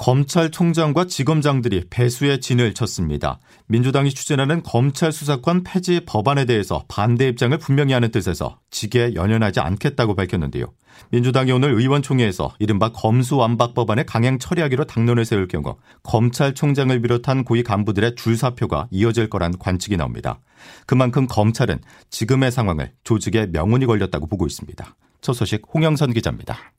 검찰총장과 지검장들이 배수의 진을 쳤습니다. 민주당이 추진하는 검찰 수사권 폐지 법안에 대해서 반대 입장을 분명히 하는 뜻에서 직에 연연하지 않겠다고 밝혔는데요. 민주당이 오늘 의원총회에서 이른바 검수완박 법안을 강행 처리하기로 당론을 세울 경우 검찰총장을 비롯한 고위 간부들의 줄사표가 이어질 거란 관측이 나옵니다. 그만큼 검찰은 지금의 상황을 조직의 명운이 걸렸다고 보고 있습니다. 첫 소식 홍영선 기자입니다.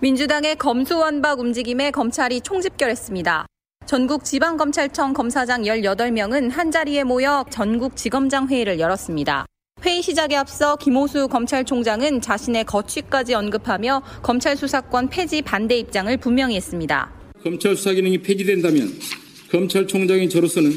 민주당의 검수완박 움직임에 검찰이 총집결했습니다. 전국 지방검찰청 검사장 18명은 한자리에 모여 전국지검장 회의를 열었습니다. 회의 시작에 앞서 김호수 검찰총장은 자신의 거취까지 언급하며 검찰 수사권 폐지 반대 입장을 분명히 했습니다. 검찰 수사 기능이 폐지된다면 검찰총장인 저로서는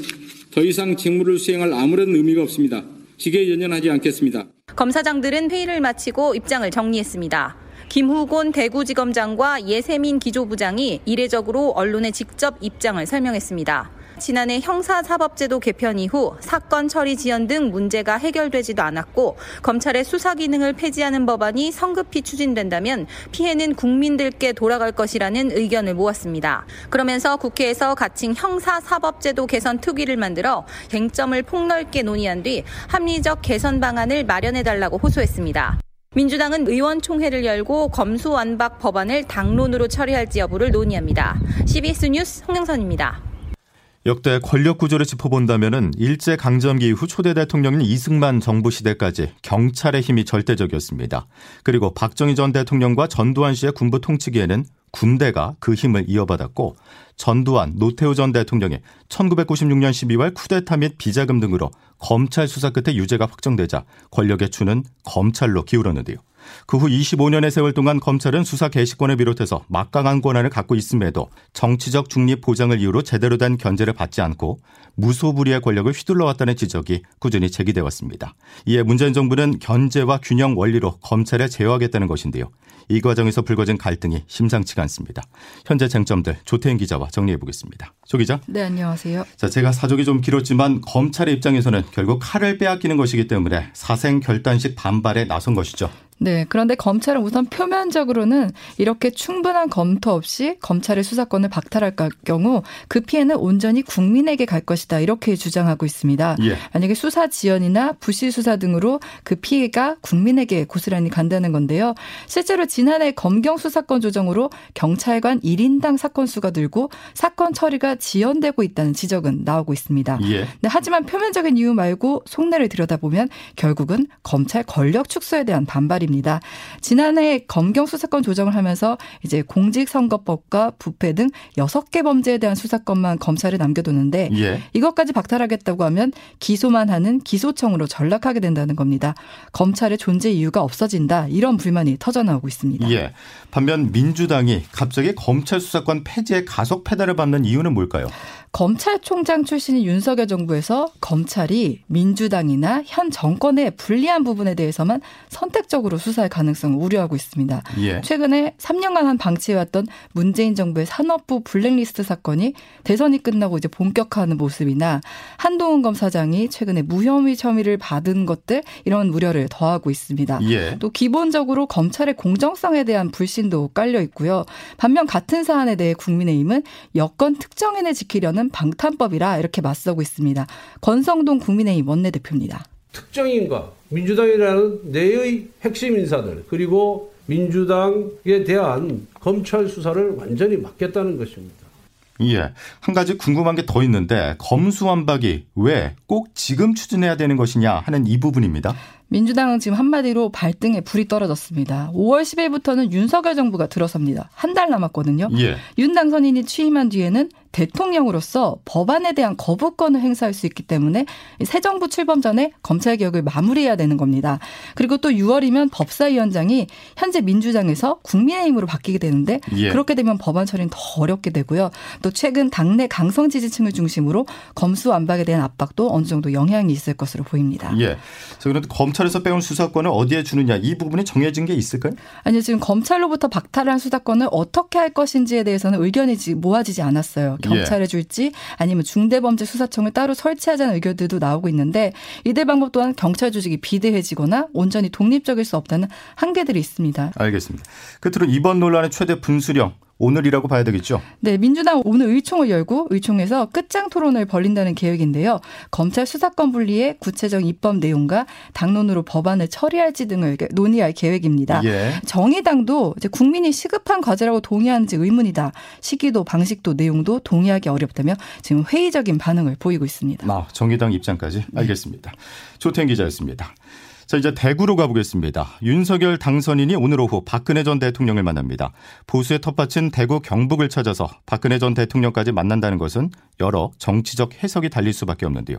더 이상 직무를 수행할 아무런 의미가 없습니다. 직에 연연하지 않겠습니다. 검사장들은 회의를 마치고 입장을 정리했습니다. 김후곤 대구지검장과 예세민 기조부장이 이례적으로 언론에 직접 입장을 설명했습니다. 지난해 형사사법제도 개편 이후 사건 처리 지연 등 문제가 해결되지도 않았고 검찰의 수사 기능을 폐지하는 법안이 성급히 추진된다면 피해는 국민들께 돌아갈 것이라는 의견을 모았습니다. 그러면서 국회에서 가칭 형사사법제도 개선 특위를 만들어 쟁점을 폭넓게 논의한 뒤 합리적 개선 방안을 마련해달라고 호소했습니다. 민주당은 의원총회를 열고 검수완박 법안을 당론으로 처리할지 여부를 논의합니다. CBS 뉴스 홍영선입니다. 역대 권력 구조를 짚어본다면 일제 강점기 이후 초대 대통령인 이승만 정부 시대까지 경찰의 힘이 절대적이었습니다. 그리고 박정희 전 대통령과 전두환 씨의 군부 통치기에는 군대가 그 힘을 이어받았고 전두환, 노태우 전 대통령이 1996년 12월 쿠데타 및 비자금 등으로 검찰 수사 끝에 유죄가 확정되자 권력의 추는 검찰로 기울었는데요. 그 후 25년의 세월 동안 검찰은 수사 개시권을 비롯해서 막강한 권한을 갖고 있음에도 정치적 중립 보장을 이유로 제대로 된 견제를 받지 않고 무소불위의 권력을 휘둘러 왔다는 지적이 꾸준히 제기돼 왔습니다. 이에 문재인 정부는 견제와 균형 원리로 검찰에 제어하겠다는 것인데요. 이 과정에서 불거진 갈등이 심상치가 않습니다. 현재 쟁점들 조태인 기자와 정리해 보겠습니다. 조 기자. 네, 안녕하세요. 자, 제가 사족이 좀 길었지만 검찰의 입장에서는 결국 칼을 빼앗기는 것이기 때문에 사생 결단식 반발에 나선 것이죠. 네. 그런데 검찰은 우선 표면적으로는 이렇게 충분한 검토 없이 검찰의 수사권을 박탈할 경우 그 피해는 온전히 국민에게 갈 것이다. 이렇게 주장하고 있습니다. 예. 만약에 수사 지연이나 부실 수사 등으로 그 피해가 국민에게 고스란히 간다는 건데요. 실제로 지난해 검경 수사권 조정으로 경찰관 1인당 사건 수가 늘고 사건 처리가 지연되고 있다는 지적은 나오고 있습니다. 예. 네, 하지만 표면적인 이유 말고 속내를 들여다보면 결국은 검찰 권력 축소에 대한 반발이 입니다. 지난해 검경 수사권 조정을 하면서 이제 공직선거법과 부패 등 6개 범죄에 대한 수사권만 검찰에 남겨두는데 예. 이것까지 박탈하겠다고 하면 기소만 하는 기소청으로 전락하게 된다는 겁니다. 검찰의 존재 이유가 없어진다. 이런 불만이 터져나오고 있습니다. 예. 반면 민주당이 갑자기 검찰 수사권 폐지에 가속 페달을 밟는 이유는 뭘까요? 검찰총장 출신인 윤석열 정부에서 검찰이 민주당이나 현 정권의 불리한 부분에 대해서만 선택적으로 수사할 가능성을 우려하고 있습니다. 예. 최근에 3년간 한 방치해왔던 문재인 정부의 산업부 블랙리스트 사건이 대선이 끝나고 이제 본격화하는 모습이나 한동훈 검사장이 최근에 무혐의 혐의를 받은 것들 이런 우려를 더하고 있습니다. 예. 또 기본적으로 검찰의 공정성에 대한 불신도 깔려 있고요. 반면 같은 사안에 대해 국민의힘은 여권 특정인을 지키려는 방탄법이라 이렇게 맞서고 있습니다. 권성동 국민의힘 원내대표입니다. 특정인과 민주당이라는 내의 핵심 인사들 그리고 민주당에 대한 검찰 수사를 완전히 막겠다는 것입니다. 예. 한 가지 궁금한 게 더 있는데 검수완박이 왜 꼭 지금 추진해야 되는 것이냐 하는 이 부분입니다. 민주당은 지금 한마디로 발등에 불이 떨어졌습니다. 5월 10일부터는 윤석열 정부가 들어섭니다. 한 달 남았거든요. 예. 윤 당선인이 취임한 뒤에는 대통령으로서 법안에 대한 거부권을 행사할 수 있기 때문에 새 정부 출범 전에 검찰 개혁을 마무리해야 되는 겁니다. 그리고 또 6월이면 법사위원장이 현재 민주당에서 국민의힘으로 바뀌게 되는데 예. 그렇게 되면 법안 처리는 더 어렵게 되고요. 또 최근 당내 강성 지지층을 중심으로 검수 완박에 대한 압박도 어느 정도 영향이 있을 것으로 보입니다. 예. 그런데 검찰에서 빼온 수사권을 어디에 주느냐 이 부분이 정해진 게 있을까요? 아니요. 지금 검찰로부터 박탈한 수사권을 어떻게 할 것인지에 대해서는 의견이 모아지지 않았어요. 예. 경찰에 예. 줄지 아니면 중대범죄수사청을 따로 설치하자는 의견들도 나오고 있는데 이들 방법 또한 경찰 조직이 비대해지거나 온전히 독립적일 수 없다는 한계들이 있습니다. 알겠습니다. 끝으로 이번 논란의 최대 분수령 오늘이라고 봐야 되겠죠? 네, 민주당 오늘 의총을 열고 의총에서 끝장 토론을 벌린다는 계획인데요. 검찰 수사권 분리의 구체적 입법 내용과 당론으로 법안을 처리할지 등을 논의할 계획입니다. 예. 정의당도 이제 국민이 시급한 과제라고 동의하는지 의문이다. 시기도 방식도 내용도 동의하기 어렵다며 지금 회의적인 반응을 보이고 있습니다. 아, 정의당 입장까지 알겠습니다. 네. 조태인 기자였습니다. 자, 이제 대구로 가보겠습니다. 윤석열 당선인이 오늘 오후 박근혜 전 대통령을 만납니다. 보수의 텃밭인 대구 경북을 찾아서 박근혜 전 대통령까지 만난다는 것은 여러 정치적 해석이 달릴 수밖에 없는데요.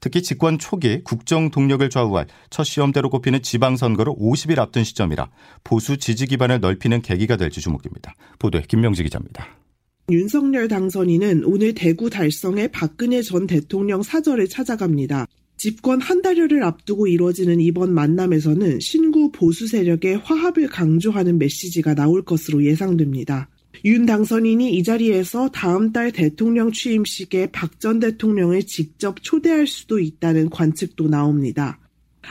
특히 집권 초기 국정 동력을 좌우할 첫 시험대로 꼽히는 지방선거를 50일 앞둔 시점이라 보수 지지 기반을 넓히는 계기가 될지 주목됩니다. 보도에 김명지 기자입니다. 윤석열 당선인은 오늘 대구 달성에 박근혜 전 대통령 사절을 찾아갑니다. 집권 한 달여를 앞두고 이루어지는 이번 만남에서는 신구 보수 세력의 화합을 강조하는 메시지가 나올 것으로 예상됩니다. 윤 당선인이 이 자리에서 다음 달 대통령 취임식에 박 전 대통령을 직접 초대할 수도 있다는 관측도 나옵니다.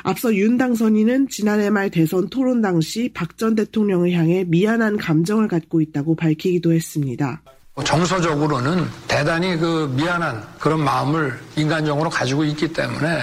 앞서 윤 당선인은 지난해 말 대선 토론 당시 박 전 대통령을 향해 미안한 감정을 갖고 있다고 밝히기도 했습니다. 정서적으로는 대단히 그 미안한 그런 마음을 인간적으로 가지고 있기 때문에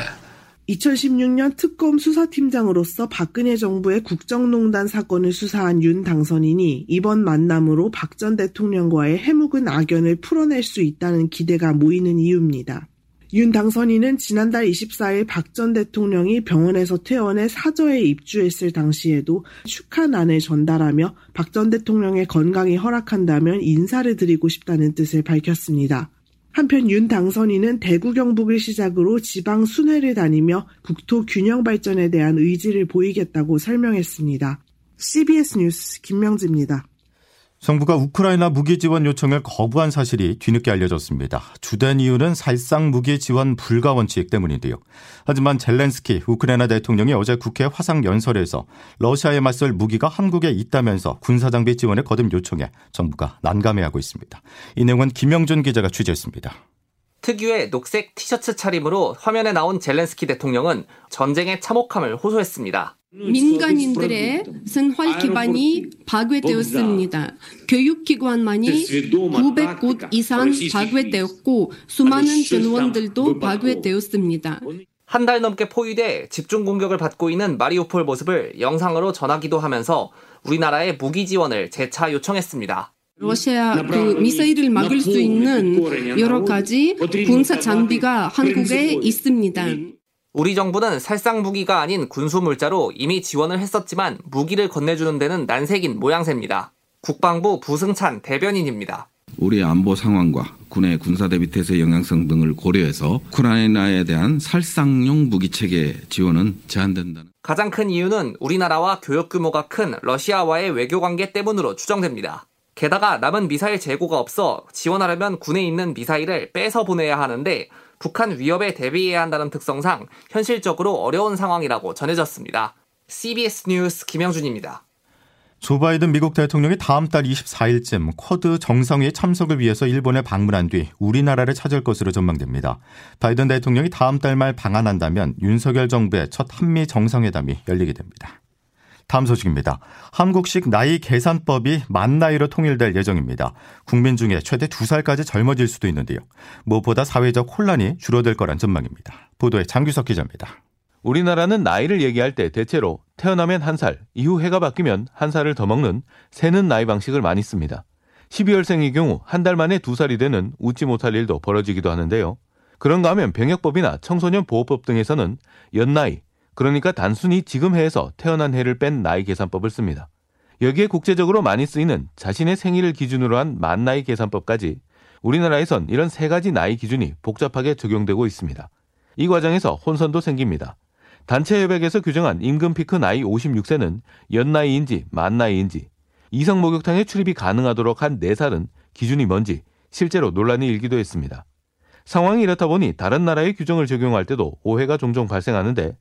2016년 특검 수사팀장으로서 박근혜 정부의 국정농단 사건을 수사한 윤 당선인이 이번 만남으로 박 전 대통령과의 해묵은 악연을 풀어낼 수 있다는 기대가 모이는 이유입니다. 윤 당선인은 지난달 24일 박 전 대통령이 병원에서 퇴원해 사저에 입주했을 당시에도 축하난을 전달하며 박 전 대통령의 건강이 허락한다면 인사를 드리고 싶다는 뜻을 밝혔습니다. 한편 윤 당선인은 대구 경북을 시작으로 지방 순회를 다니며 국토 균형 발전에 대한 의지를 보이겠다고 설명했습니다. CBS 뉴스 김명지입니다. 정부가 우크라이나 무기 지원 요청을 거부한 사실이 뒤늦게 알려졌습니다. 주된 이유는 살상 무기 지원 불가 원칙 때문인데요. 하지만 젤렌스키 우크라이나 대통령이 어제 국회 화상 연설에서 러시아에 맞설 무기가 한국에 있다면서 군사장비 지원을 거듭 요청해 정부가 난감해하고 있습니다. 이 내용은 김영준 기자가 취재했습니다. 특유의 녹색 티셔츠 차림으로 화면에 나온 젤렌스키 대통령은 전쟁의 참혹함을 호소했습니다. 민간인들의 생활 기반이 파괴되었습니다. 교육기관만이 900곳 이상 파괴되었고 수많은 전원들도 파괴되었습니다. 한 달 넘게 포위돼 집중 공격을 받고 있는 마리우폴 모습을 영상으로 전하기도 하면서 우리나라의 무기 지원을 재차 요청했습니다. 러시아 그 미사일을 막을 수 있는 여러 가지 군사 장비가 한국에 있습니다. 우리 정부는 살상 무기가 아닌 군수 물자로 이미 지원을 했었지만 무기를 건네주는 데는 난색인 모양새입니다. 국방부 부승찬 대변인입니다. 우리 안보 상황과 군의 군사 대비 태세 영향성 등을 고려해서 우크라이나에 대한 살상용 무기 체계 지원은 제한된다는. 가장 큰 이유는 우리나라와 교역 규모가 큰 러시아와의 외교 관계 때문으로 추정됩니다. 게다가 남은 미사일 재고가 없어 지원하려면 군에 있는 미사일을 빼서 보내야 하는데 북한 위협에 대비해야 한다는 특성상 현실적으로 어려운 상황이라고 전해졌습니다. CBS 뉴스 김영준입니다. 조 바이든 미국 대통령이 다음 달 24일쯤 쿼드 정상회의 참석을 위해서 일본에 방문한 뒤 우리나라를 찾을 것으로 전망됩니다. 바이든 대통령이 다음 달 말 방한한다면 윤석열 정부의 첫 한미 정상회담이 열리게 됩니다. 다음 소식입니다. 한국식 나이 계산법이 만 나이로 통일될 예정입니다. 국민 중에 최대 두살까지 젊어질 수도 있는데요. 무엇보다 사회적 혼란이 줄어들 거란 전망입니다. 보도에 장규석 기자입니다. 우리나라는 나이를 얘기할 때 대체로 태어나면 한 살, 이후 해가 바뀌면 한 살을 더 먹는 새는 나이 방식을 많이 씁니다. 12월생의 경우 한 달 만에 두 살이 되는 웃지 못할 일도 벌어지기도 하는데요. 그런가 하면 병역법이나 청소년 보호법 등에서는 연나이, 그러니까 단순히 지금 해에서 태어난 해를 뺀 나이 계산법을 씁니다. 여기에 국제적으로 많이 쓰이는 자신의 생일을 기준으로 한 만 나이 계산법까지 우리나라에선 이런 세 가지 나이 기준이 복잡하게 적용되고 있습니다. 이 과정에서 혼선도 생깁니다. 단체 협약에서 규정한 임금 피크 나이 56세는 연나이인지 만나이인지 이성 목욕탕에 출입이 가능하도록 한 4살은 기준이 뭔지 실제로 논란이 일기도 했습니다. 상황이 이렇다 보니 다른 나라의 규정을 적용할 때도 오해가 종종 발생하는데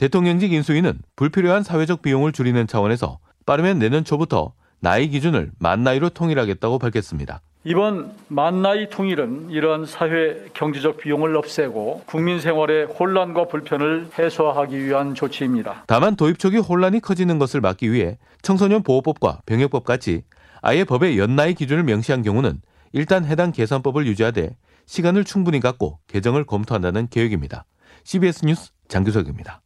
대통령직 인수위는 불필요한 사회적 비용을 줄이는 차원에서 빠르면 내년 초부터 나이 기준을 만 나이로 통일하겠다고 밝혔습니다. 이번 만나이 통일은 이러한 사회 경제적 비용을 없애고 국민 생활의 혼란과 불편을 해소하기 위한 조치입니다. 다만 도입 초기 혼란이 커지는 것을 막기 위해 청소년 보호법과 병역법 같이 아예 법의 연나이 기준을 명시한 경우는 일단 해당 계산법을 유지하되 시간을 충분히 갖고 개정을 검토한다는 계획입니다. CBS 뉴스 장규석입니다.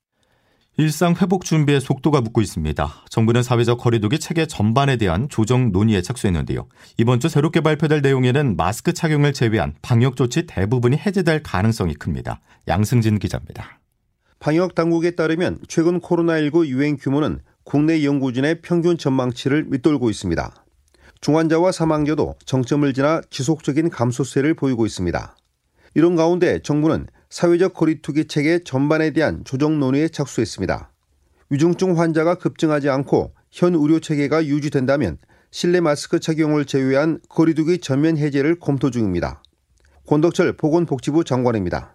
일상 회복 준비에 속도가 붙고 있습니다. 정부는 사회적 거리두기 체계 전반에 대한 조정 논의에 착수했는데요. 이번 주 새롭게 발표될 내용에는 마스크 착용을 제외한 방역 조치 대부분이 해제될 가능성이 큽니다. 양승진 기자입니다. 방역 당국에 따르면 최근 코로나19 유행 규모는 국내 연구진의 평균 전망치를 밑돌고 있습니다. 중환자와 사망자도 정점을 지나 지속적인 감소세를 보이고 있습니다. 이런 가운데 정부는 사회적 거리두기 체계 전반에 대한 조정 논의에 착수했습니다. 위중증 환자가 급증하지 않고 현 의료 체계가 유지된다면 실내 마스크 착용을 제외한 거리두기 전면 해제를 검토 중입니다. 권덕철 보건복지부 장관입니다.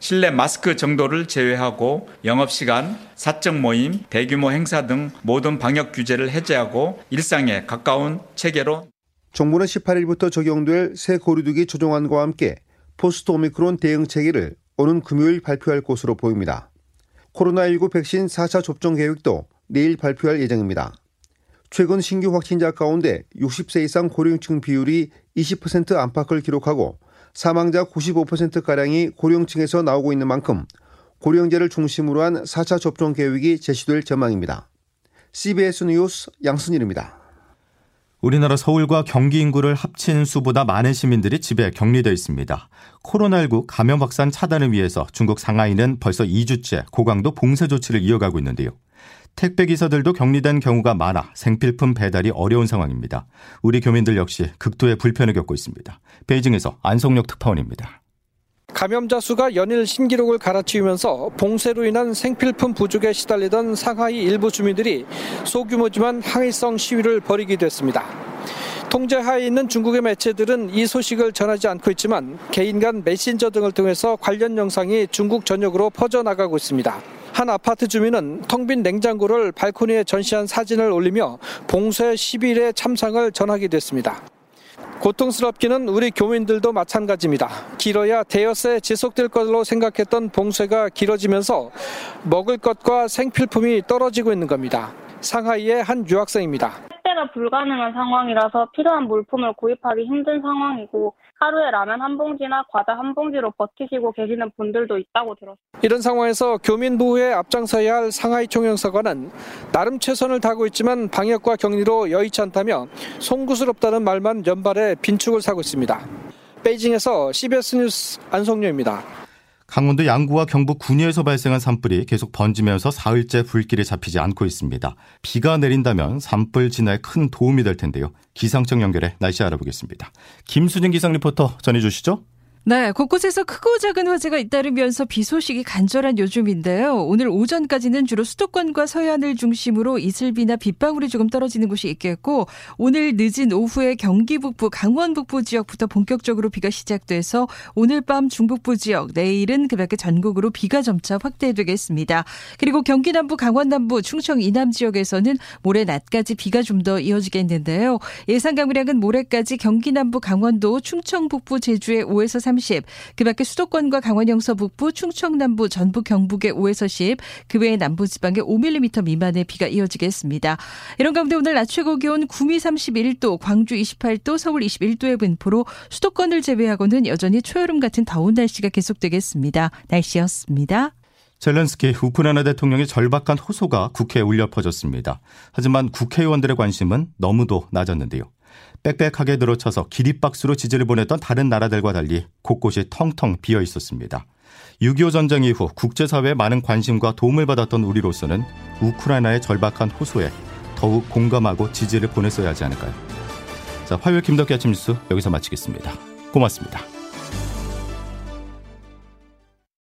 실내 마스크 정도를 제외하고 영업시간, 사적 모임, 대규모 행사 등 모든 방역 규제를 해제하고 일상에 가까운 체계로 정부는 18일부터 적용될 새 거리두기 조정안과 함께 포스트 오미크론 대응 체계를 오는 금요일 발표할 것으로 보입니다. 코로나19 백신 4차 접종 계획도 내일 발표할 예정입니다. 최근 신규 확진자 가운데 60세 이상 고령층 비율이 20% 안팎을 기록하고 사망자 95%가량이 고령층에서 나오고 있는 만큼 고령자를 중심으로 한 4차 접종 계획이 제시될 전망입니다. CBS 뉴스 양순일입니다. 우리나라 서울과 경기 인구를 합친 수보다 많은 시민들이 집에 격리되어 있습니다. 코로나19 감염 확산 차단을 위해서 중국 상하이는 벌써 2주째 고강도 봉쇄 조치를 이어가고 있는데요. 택배 기사들도 격리된 경우가 많아 생필품 배달이 어려운 상황입니다. 우리 교민들 역시 극도의 불편을 겪고 있습니다. 베이징에서 안성력 특파원입니다. 감염자 수가 연일 신기록을 갈아치우면서 봉쇄로 인한 생필품 부족에 시달리던 상하이 일부 주민들이 소규모지만 항의성 시위를 벌이기도 했습니다. 통제 하에 있는 중국의 매체들은 이 소식을 전하지 않고 있지만 개인 간 메신저 등을 통해서 관련 영상이 중국 전역으로 퍼져나가고 있습니다. 한 아파트 주민은 텅 빈 냉장고를 발코니에 전시한 사진을 올리며 봉쇄 10일의 참상을 전하기도 했습니다. 고통스럽기는 우리 교민들도 마찬가지입니다. 길어야 대여세 지속될 것으로 생각했던 봉쇄가 길어지면서 먹을 것과 생필품이 떨어지고 있는 겁니다. 상하이의 한 유학생입니다. 택배가 불가능한 상황이라서 필요한 물품을 구입하기 힘든 상황이고 하루에 라면 한 봉지나 과자 한 봉지로 버티시고 계시는 분들도 있다고 들었습니다. 이런 상황에서 교민 보호에 앞장서야 할 상하이 총영사관은 나름 최선을 다하고 있지만 방역과 격리로 여의치 않다며 송구스럽다는 말만 연발해 빈축을 사고 있습니다. 베이징에서 CBS 뉴스 안성용입니다. 강원도 양구와 경북 군위에서 발생한 산불이 계속 번지면서 사흘째 불길이 잡히지 않고 있습니다. 비가 내린다면 산불 진화에 큰 도움이 될 텐데요. 기상청 연결해 날씨 알아보겠습니다. 김수진 기상 리포터 전해주시죠. 네, 곳곳에서 크고 작은 화재가 잇따르면서 비 소식이 간절한 요즘인데요. 오늘 오전까지는 주로 수도권과 서해안을 중심으로 이슬비나 빗방울이 조금 떨어지는 곳이 있겠고 오늘 늦은 오후에 경기 북부, 강원 북부 지역부터 본격적으로 비가 시작돼서 오늘 밤 중북부 지역, 내일은 그 밖에 전국으로 비가 점차 확대되겠습니다. 그리고 경기 남부, 강원 남부, 충청 이남 지역에서는 모레 낮까지 비가 좀 더 이어지겠는데요. 예상 강우량은 모레까지 경기 남부, 강원도, 충청 북부, 제주의 5에서 3 30, 그 밖에 수도권과 강원 영서 북부, 충청 남부, 전북 경북의 5에서 10, 그 외에 남부 지방에 5mm 미만의 비가 이어지겠습니다. 이런 가운데 오늘 낮 최고 기온 구미 31도, 광주 28도, 서울 21도의 분포로 수도권을 제외하고는 여전히 초여름 같은 더운 날씨가 계속되겠습니다. 날씨였습니다. 젤렌스키 우크라이나 대통령의 절박한 호소가 국회에 울려 퍼졌습니다. 하지만 국회의원들의 관심은 너무도 낮았는데요. 빽빽하게 늘어쳐서 기립박수로 지지를 보냈던 다른 나라들과 달리 곳곳이 텅텅 비어 있었습니다. 6.25 전쟁 이후 국제사회의 많은 관심과 도움을 받았던 우리로서는 우크라이나의 절박한 호소에 더욱 공감하고 지지를 보냈어야 하지 않을까요? 자, 화요일 김덕기 아침 뉴스 여기서 마치겠습니다. 고맙습니다.